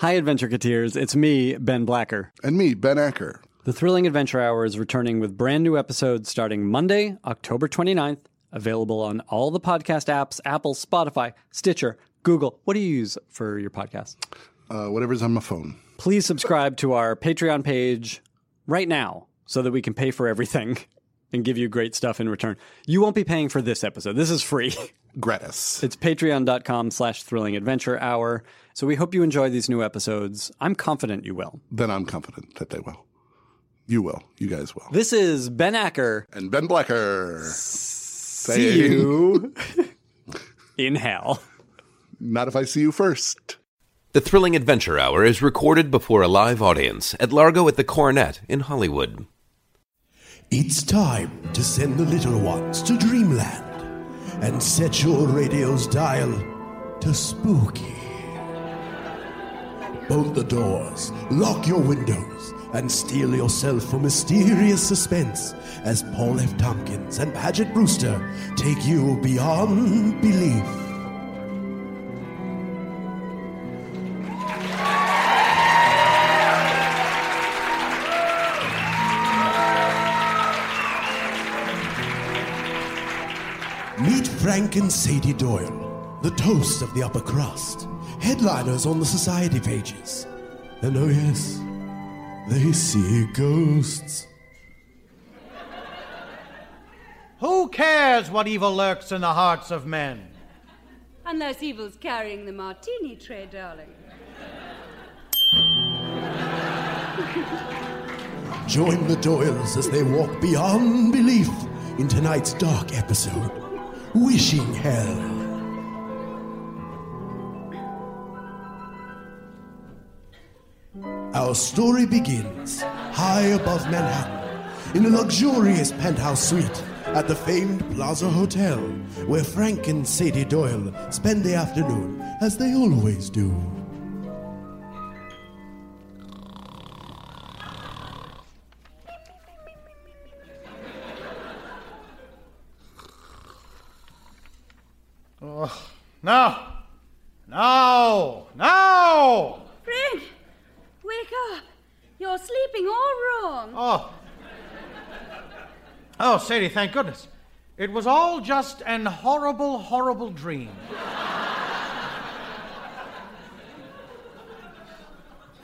Hi, Adventure Cateers. It's me, Ben Blacker. And me, Ben Acker. The Thrilling Adventure Hour is returning with brand new episodes starting Monday, October 29th, available on all the podcast apps Apple, Spotify, Stitcher, Google. What do you use for your podcast? Uh, whatever's on my phone. Please subscribe to our Patreon page right now so that we can pay for everything and give you great stuff in return. You won't be paying for this episode. This is free. Gratis. It's patreon.com slash thrilling adventure hour. So we hope you enjoy these new episodes. I'm confident you will. Then I'm confident that they will. You will. You guys will. This is Ben Acker. And Ben Blacker. See you in hell. Not if I see you first. The Thrilling Adventure Hour is recorded before a live audience at Largo at the Coronet in Hollywood. It's time to send the little ones to dreamland and set your radio's dial to spooky. Bolt the doors, lock your windows, and steel yourself for mysterious suspense as Paul F. Tompkins and Paget Brewster take you beyond belief. Frank and Sadie Doyle, the toast of the upper crust, headliners on the society pages. And oh, yes, they see ghosts. Who cares what evil lurks in the hearts of men? Unless evil's carrying the martini tray, darling. Join the Doyles as they walk beyond belief in tonight's dark episode Wishing Hell. Our story begins high above Manhattan in a luxurious penthouse suite at the famed Plaza Hotel, where Frank and Sadie Doyle spend the afternoon as they always do. Oh, no! No! No! Frank! Wake up! You're sleeping all wrong. Oh. Oh, Sadie, thank goodness. It was all just an horrible, horrible dream.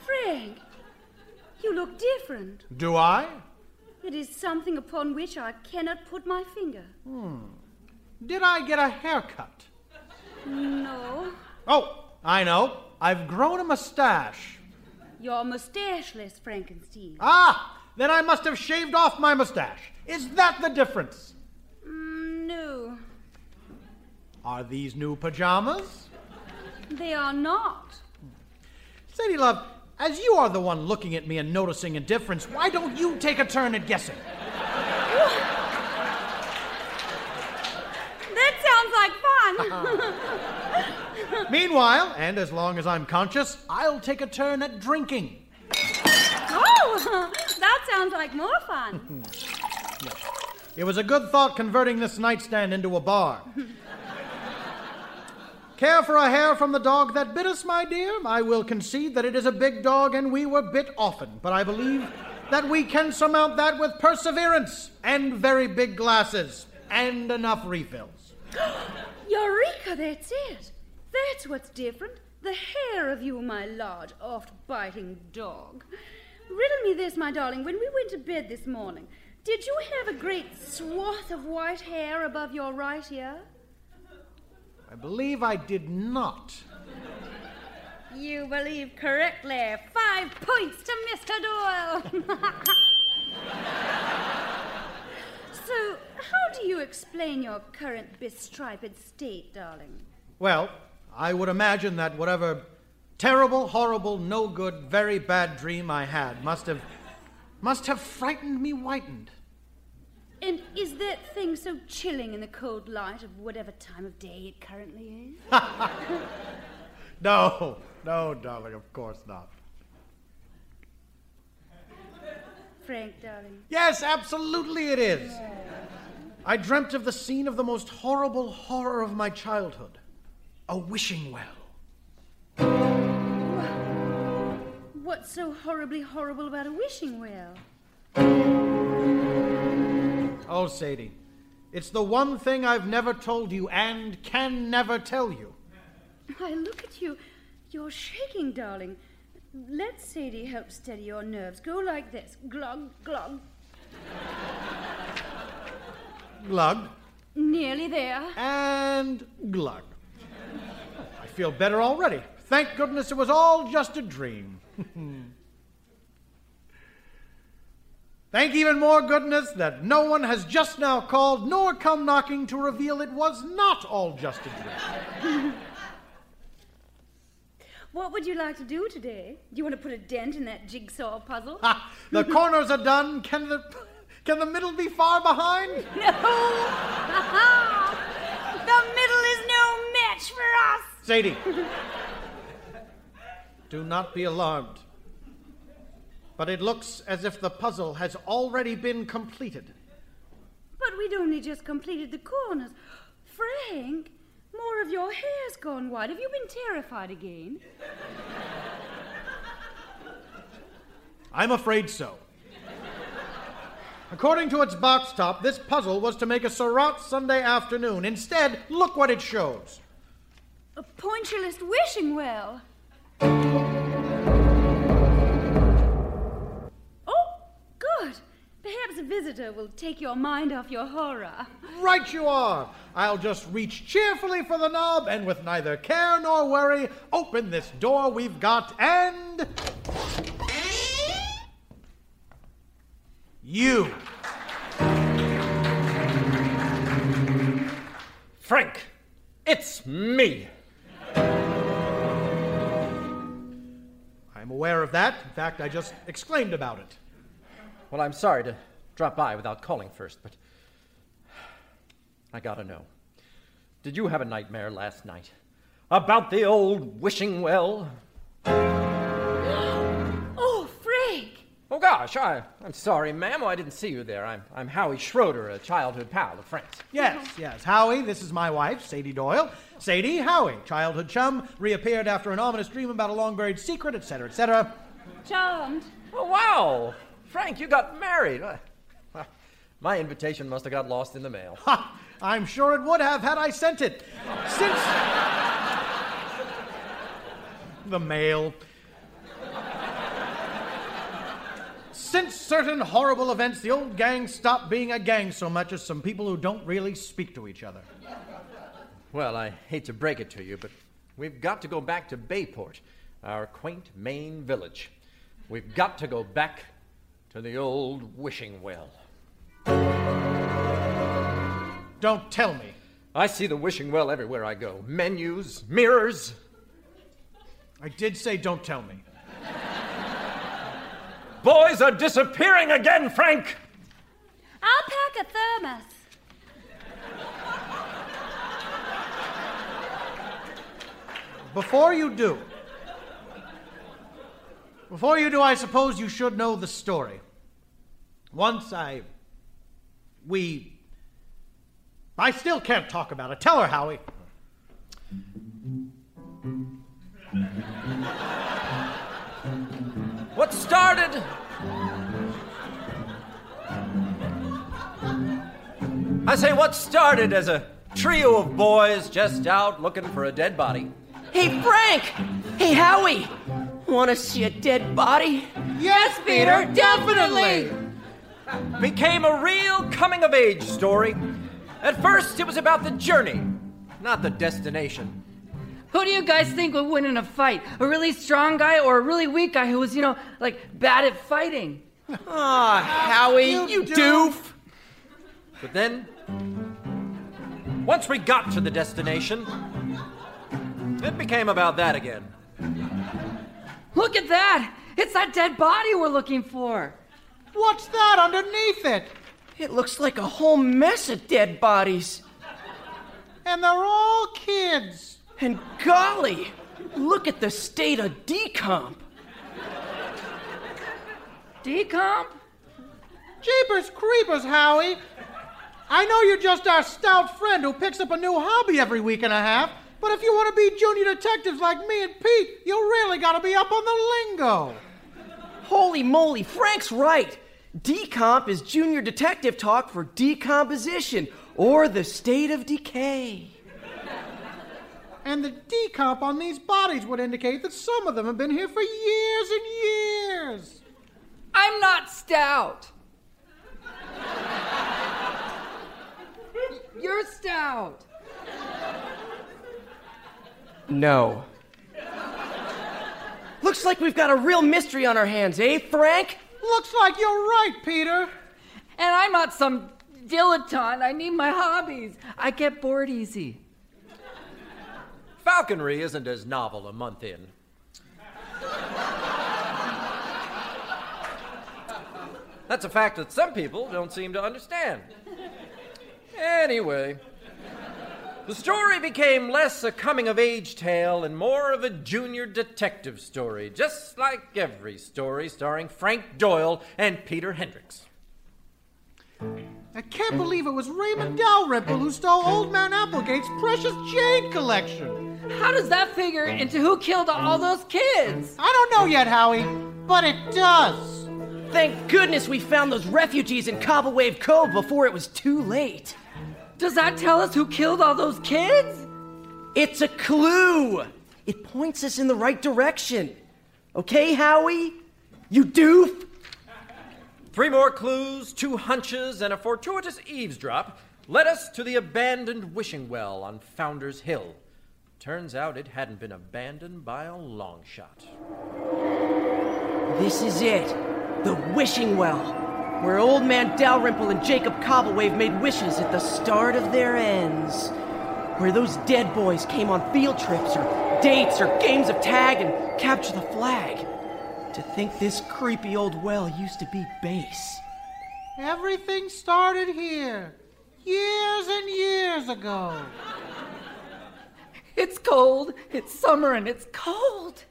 Frank, you look different. Do I? It is something upon which I cannot put my finger. Hmm. Did I get a haircut? No, Oh, I know. I've grown a mustache. you're mustacheless, Frankenstein. Ah, then I must have shaved off my mustache. Is that the difference? Mm, no, Are these new pajamas? they are not. Sadie Love, as you are the one looking at me and noticing a difference, why don't you take a turn at guessing? That sounds like fun. Meanwhile, and as long as I'm conscious, I'll take a turn at drinking. oh, that sounds like more fun. It was a good thought converting this nightstand into a bar. Care for a hair from the dog that bit us, my dear? I will concede that it is a big dog and we were bit often, but I believe that we can surmount that with perseverance and very big glasses and enough refills. Eureka, that's it. That's what's different. The hair of you, my large, oft biting dog. Riddle me this, my darling. When we went to bed this morning, did you have a great swath of white hair above your right ear? I believe I did not. You believe correctly. Five points to Mr. Doyle. so, how do you explain your current bestriped state, darling? Well, I would imagine that whatever terrible, horrible, no good, very bad dream I had must have must have frightened me whitened. And is that thing so chilling in the cold light of whatever time of day it currently is? No, no, darling, of course not. Frank, darling. Yes, absolutely it is. I dreamt of the scene of the most horrible horror of my childhood a wishing well. What's so horribly horrible about a wishing well? Oh, Sadie, it's the one thing I've never told you and can never tell you. Why, look at you. You're shaking, darling. Let Sadie help steady your nerves. Go like this glug, glug. Glug Nearly there. and glug. Feel better already. Thank goodness it was all just a dream. Thank even more goodness that no one has just now called nor come knocking to reveal it was not all just a dream. What would you like to do today? Do you want to put a dent in that jigsaw puzzle? Ha! The corners are done. Can the can the middle be far behind? No! the middle is no match for us! Sadie, do not be alarmed. But it looks as if the puzzle has already been completed. But we'd only just completed the corners. Frank, more of your hair's gone white. Have you been terrified again? I'm afraid so. According to its box top, this puzzle was to make a Seurat Sunday afternoon. Instead, look what it shows. A pointillist wishing well. Oh, good. Perhaps a visitor will take your mind off your horror. Right you are. I'll just reach cheerfully for the knob and with neither care nor worry open this door we've got and. You. Frank, it's me. I'm aware of that. In fact, I just exclaimed about it. Well, I'm sorry to drop by without calling first, but I gotta know. Did you have a nightmare last night about the old wishing well? Oh, Frank! Oh gosh, I, I'm sorry, ma'am. Oh, I didn't see you there. I'm, I'm Howie Schroeder, a childhood pal of Frank's. Yes, yes. Howie, this is my wife, Sadie Doyle. Sadie, Howie, childhood chum, reappeared after an ominous dream about a long buried secret, etc., etc. Charmed. Oh, wow! Frank, you got married. My invitation must have got lost in the mail. Ha! I'm sure it would have had I sent it. Since. the mail. Since certain horrible events, the old gang stopped being a gang so much as some people who don't really speak to each other. Well, I hate to break it to you, but we've got to go back to Bayport, our quaint Maine village. We've got to go back to the old wishing well. Don't tell me. I see the wishing well everywhere I go menus, mirrors. I did say don't tell me. Boys are disappearing again, Frank! I'll pack a thermos. Before you do, before you do, I suppose you should know the story. Once I. We. I still can't talk about it. Tell her, Howie. What started. I say, what started as a trio of boys just out looking for a dead body? Hey, Frank! Hey, Howie! Want to see a dead body? Yes, Peter, definitely! Became a real coming of age story. At first, it was about the journey, not the destination. Who do you guys think would win in a fight? A really strong guy or a really weak guy who was, you know, like bad at fighting? Ah, Howie, you, you doof! But then, once we got to the destination, it became about that again. Look at that! It's that dead body we're looking for. What's that underneath it? It looks like a whole mess of dead bodies. And they're all kids. And golly, look at the state of decomp. Decomp? Jeepers creepers, Howie. I know you're just our stout friend who picks up a new hobby every week and a half, but if you want to be junior detectives like me and Pete, you really got to be up on the lingo. Holy moly, Frank's right. Decomp is junior detective talk for decomposition or the state of decay. And the decomp on these bodies would indicate that some of them have been here for years and years. I'm not stout. You're stout. No. Looks like we've got a real mystery on our hands, eh, Frank? Looks like you're right, Peter. And I'm not some dilettante. I need my hobbies. I get bored easy. Falconry isn't as novel a month in. That's a fact that some people don't seem to understand. Anyway, the story became less a coming of age tale and more of a junior detective story, just like every story starring Frank Doyle and Peter Hendricks. I can't believe it was Raymond Dalrymple who stole Old Man Applegate's precious jade collection. How does that figure into who killed all those kids? I don't know yet, Howie, but it does. Thank goodness we found those refugees in Cobble Wave Cove before it was too late. Does that tell us who killed all those kids? It's a clue. It points us in the right direction. Okay, Howie? You doof? Three more clues, two hunches, and a fortuitous eavesdrop led us to the abandoned wishing well on Founders Hill. Turns out it hadn't been abandoned by a long shot. This is it. The wishing well, where old man Dalrymple and Jacob Cobblewave made wishes at the start of their ends. Where those dead boys came on field trips or dates or games of tag and capture the flag. To think this creepy old well used to be base. Everything started here, years and years ago. It's cold. It's summer and it's cold.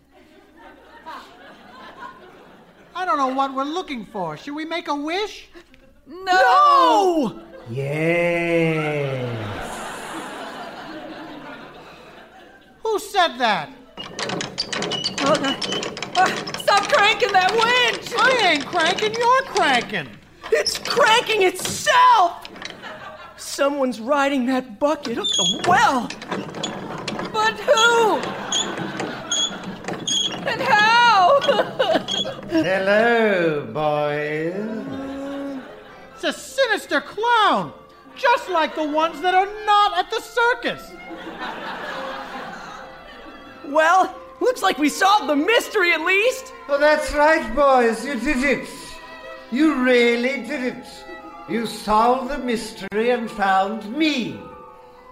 I don't know what we're looking for. Should we make a wish? No! no! Yes. Who said that? Oh, that, uh, stop cranking that winch! I ain't cranking, you're cranking. It's cranking itself! Someone's riding that bucket up the well. But who? And how? Hello, boys. It's a sinister clown, just like the ones that are not at the circus. Well, looks like we solved the mystery at least. Oh, that's right, boys. You did it. You really did it. You solved the mystery and found me.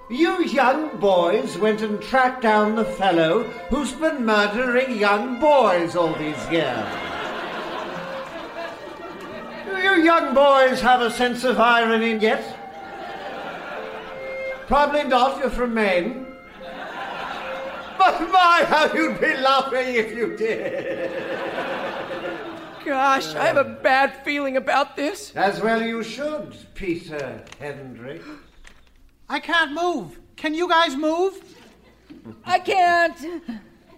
You young boys went and tracked down the fellow who's been murdering young boys all these years. Do you young boys have a sense of irony yet? Probably not, you're from Maine. But my, how you'd be laughing if you did. Gosh, I have a bad feeling about this. As well you should, Peter Hendrick. I can't move. Can you guys move? I can't.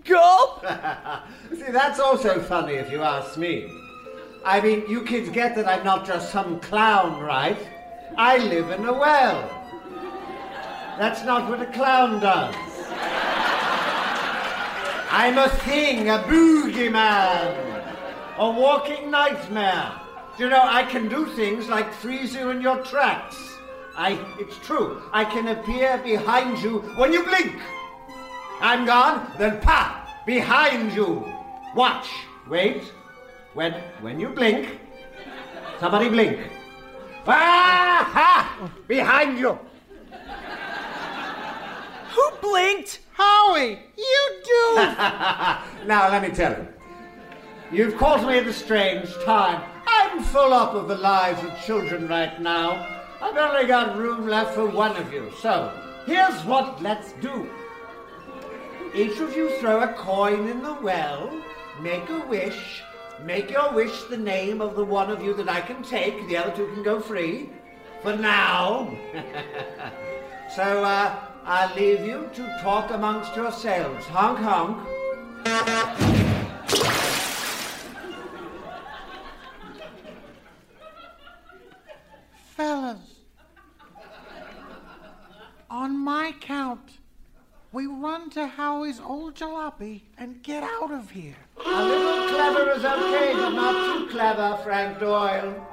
Gulp! See, that's also funny if you ask me. I mean, you kids get that I'm not just some clown, right? I live in a well. That's not what a clown does. I'm a thing, a boogeyman, a walking nightmare. You know, I can do things like freeze you in your tracks. I, it's true, I can appear behind you when you blink. I'm gone, then pa, behind you. Watch, wait. When, when you blink, somebody blink. Ah, ha! Behind you. Who blinked? Howie, you do. now, let me tell you. You've caught me at a strange time. I'm full up of the lives of children right now. I've only got room left for one of you. So, here's what let's do. Each of you throw a coin in the well, make a wish, make your wish the name of the one of you that I can take, the other two can go free. For now. so, uh, I'll leave you to talk amongst yourselves. Honk honk. Fellas, on my count, we run to Howie's old jalopy and get out of here. A little clever is okay, but not too clever, Frank Doyle.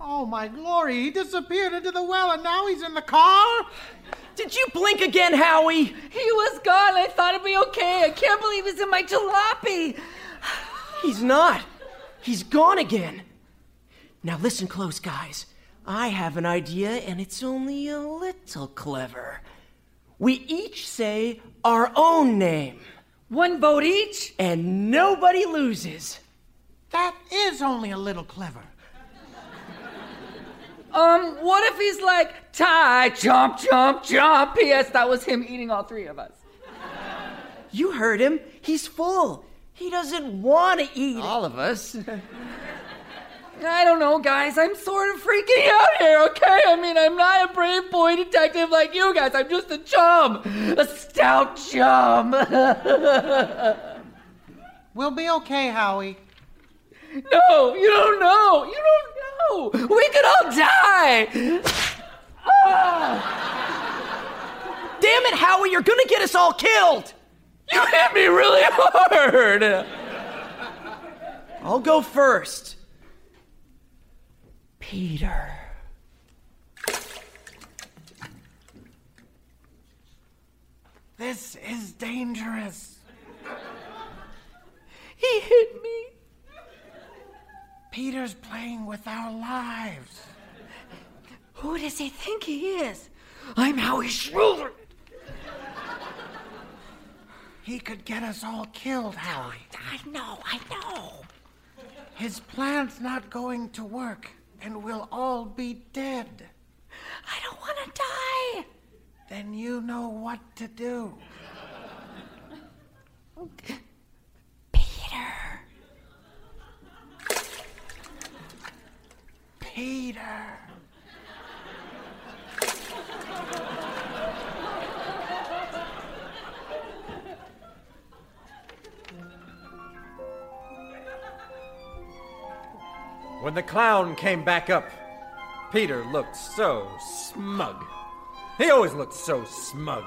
Oh, my glory, he disappeared into the well and now he's in the car? Did you blink again, Howie? He was gone. I thought it'd be okay. I can't believe he's in my jalopy. He's not. He's gone again. Now listen close, guys. I have an idea, and it's only a little clever. We each say our own name. One vote each? And nobody loses. That is only a little clever. Um, what if he's like, Ty, jump, jump, jump? P.S. That was him eating all three of us. You heard him. He's full. He doesn't want to eat all of us. I don't know, guys. I'm sort of freaking out here, okay? I mean, I'm not a brave boy detective like you guys. I'm just a chum. A stout chum. we'll be okay, Howie. No, you don't know. You don't know. We could all die. Ah. Damn it, Howie, you're gonna get us all killed. You hit me really hard. I'll go first. Peter. This is dangerous. He hit me. Peter's playing with our lives. Who does he think he is? I'm Howie Schroeder. He could get us all killed, Howie. I know, I know. His plan's not going to work, and we'll all be dead. I don't want to die. Then you know what to do. Peter. Peter. When the clown came back up, Peter looked so smug. He always looked so smug.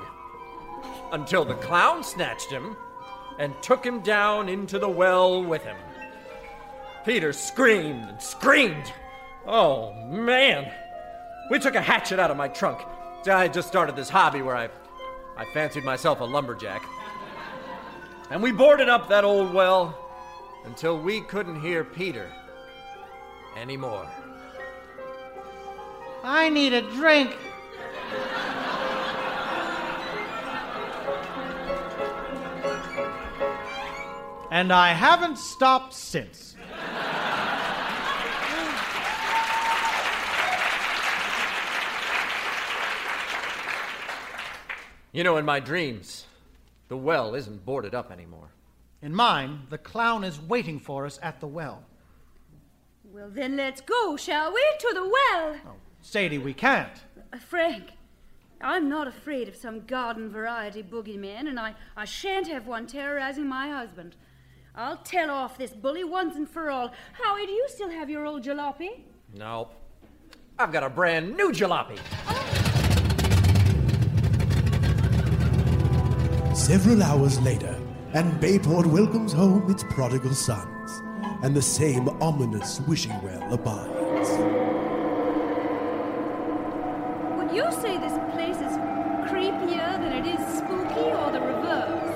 Until the clown snatched him and took him down into the well with him. Peter screamed and screamed. Oh, man. We took a hatchet out of my trunk. I just started this hobby where I, I fancied myself a lumberjack. And we boarded up that old well until we couldn't hear Peter anymore. I need a drink. And I haven't stopped since. You know, in my dreams, the well isn't boarded up anymore. In mine, the clown is waiting for us at the well. Well, then let's go, shall we? To the well. Sadie, we can't. Uh, Frank, I'm not afraid of some garden variety boogeyman, and I, I shan't have one terrorizing my husband. I'll tell off this bully once and for all. Howie, do you still have your old jalopy? Nope. I've got a brand new jalopy. Several hours later, and Bayport welcomes home its prodigal sons, and the same ominous wishing well abides. Would you say this place is creepier than it is spooky, or the reverse?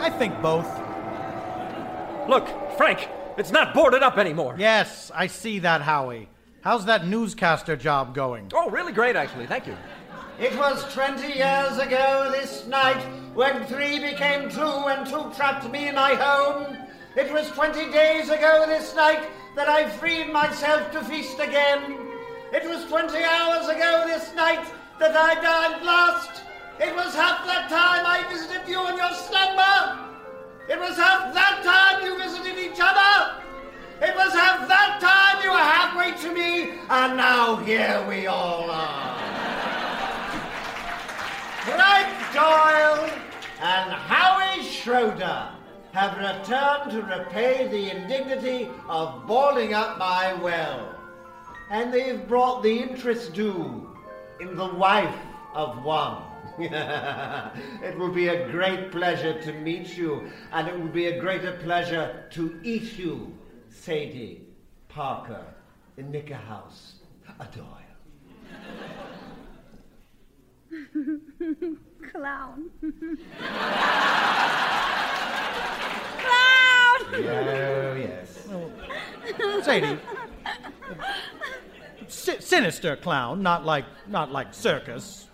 I think both. Look, Frank, it's not boarded up anymore. Yes, I see that, Howie. How's that newscaster job going? Oh, really great, actually. Thank you. It was 20 years ago this night when three became two and two trapped me in my home. It was 20 days ago this night that I freed myself to feast again. It was 20 hours ago this night that I died last. It was half that time I visited you in your slumber. It was half that time you visited each other. It was half that time you were halfway to me, and now here we all are. Frank Doyle and Howie Schroeder have returned to repay the indignity of boarding up my well. And they've brought the interest due in the wife of one. it will be a great pleasure to meet you, and it will be a greater pleasure to eat you, Sadie, Parker, in the Nickerhouse, Adoyle. Clown. Oh, yes. Sadie. Si- sinister clown, not like not like circus.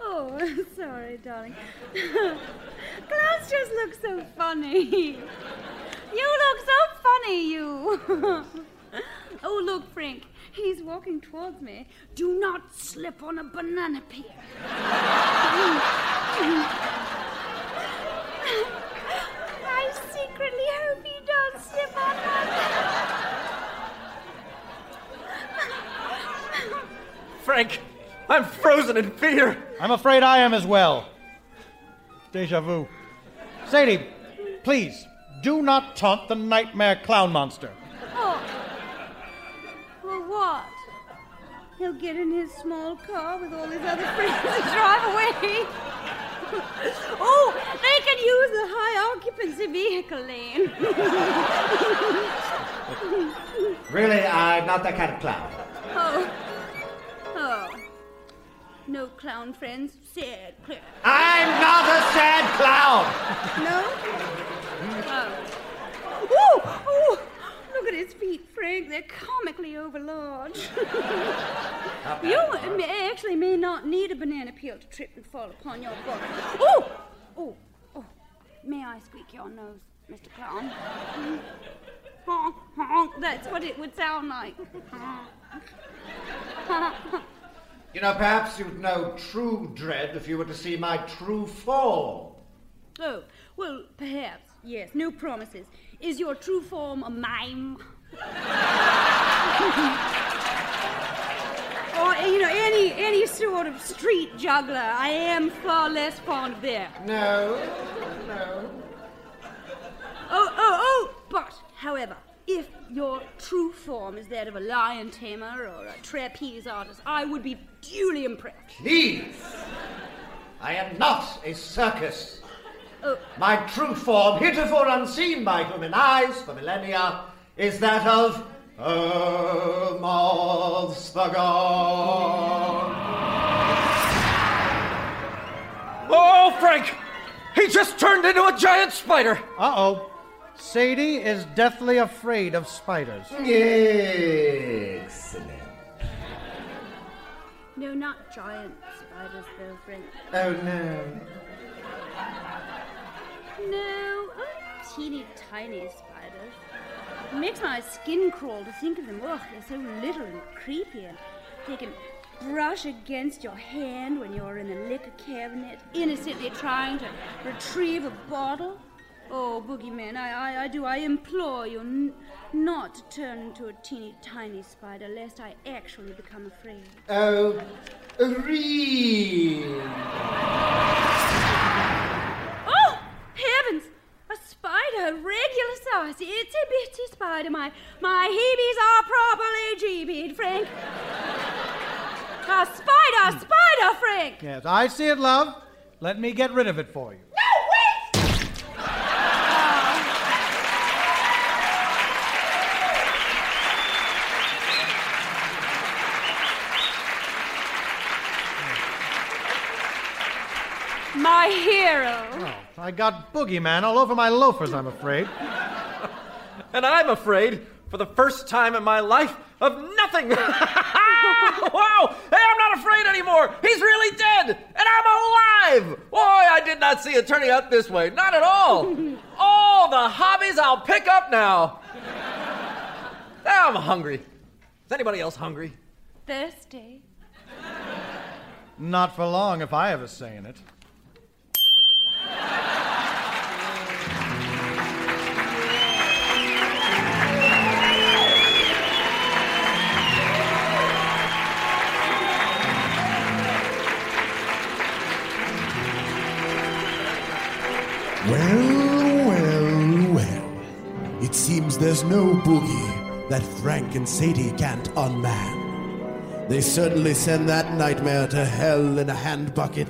Oh, sorry, darling. Clowns just look so funny. You look so funny, you. oh, look, Frank. He's walking towards me. Do not slip on a banana peel. I secretly hope he does slip on one. Frank, I'm frozen in fear. I'm afraid I am as well. Deja vu. Sadie, please, do not taunt the nightmare clown monster. Oh. Well, what? He'll get in his small car with all his other friends and drive away. oh, they can use the high occupancy vehicle lane. Really, I'm not that kind of clown. oh. Oh. No clown friends. Sad clown. I'm not a sad clown! No? Oh. Ooh, ooh. Look at his feet, Frank. They're comically overlarge. you may, actually may not need a banana peel to trip and fall upon your butt. Oh! Oh, oh. May I squeak your nose, Mr. Clown? Honk, honk. That's what it would sound like. You know, perhaps you'd know true dread if you were to see my true form. Oh, well, perhaps, yes. No promises. Is your true form a mime? or, you know, any any sort of street juggler. I am far less fond of them. No, no. Oh, oh, oh! But, however, if your true form is that of a lion tamer or a trapeze artist, I would be duly impressed. Please! I am not a circus. Oh. My true form, heretofore unseen by human eyes for millennia, is that of Hermoth the God. Oh, Frank! He just turned into a giant spider! Uh oh. Sadie is deathly afraid of spiders. Excellent. No, not giant spiders, though, Frank. Oh no. No, only teeny tiny spiders. It makes my skin crawl to think of them. Ugh, they're so little and creepy, and they can brush against your hand when you're in the liquor cabinet, innocently trying to retrieve a bottle. Oh, Boogeyman, I, I, I do, I implore you n- not to turn into a teeny tiny spider, lest I actually become afraid. Oh, real. Oh, heavens! A spider, regular size. It's a bitty spider. My my heebies are properly jeebied, Frank. A spider, spider, Frank! Yes, I see it, love. Let me get rid of it for you. No, wait! Oh. My hero. Oh, I got boogeyman all over my loafers, I'm afraid. And I'm afraid, for the first time in my life, of nothing! wow! Hey, I'm not afraid anymore! He's really dead! And I'm alive! Boy, I did not see it turning out this way. Not at all! all the hobbies I'll pick up now! Now I'm hungry. Is anybody else hungry? Thirsty. Not for long if I have a say in it. There's no boogie that Frank and Sadie can't unman. They certainly send that nightmare to hell in a hand bucket.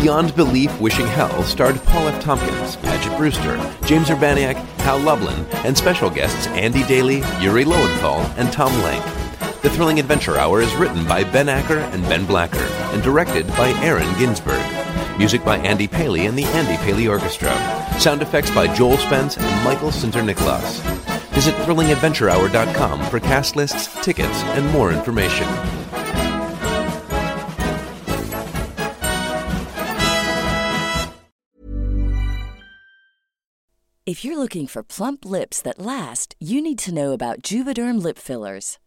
Beyond Belief Wishing Hell starred Paul F. Tompkins, Paget Brewster, James Urbaniak, Hal Lublin, and special guests Andy Daly, Yuri Lowenthal, and Tom Lenk. The Thrilling Adventure Hour is written by Ben Acker and Ben Blacker and directed by Aaron Ginsberg. Music by Andy Paley and the Andy Paley Orchestra. Sound effects by Joel Spence and Michael Sinter. Visit thrillingadventurehour.com for cast lists, tickets, and more information. If you're looking for plump lips that last, you need to know about Juvederm lip fillers.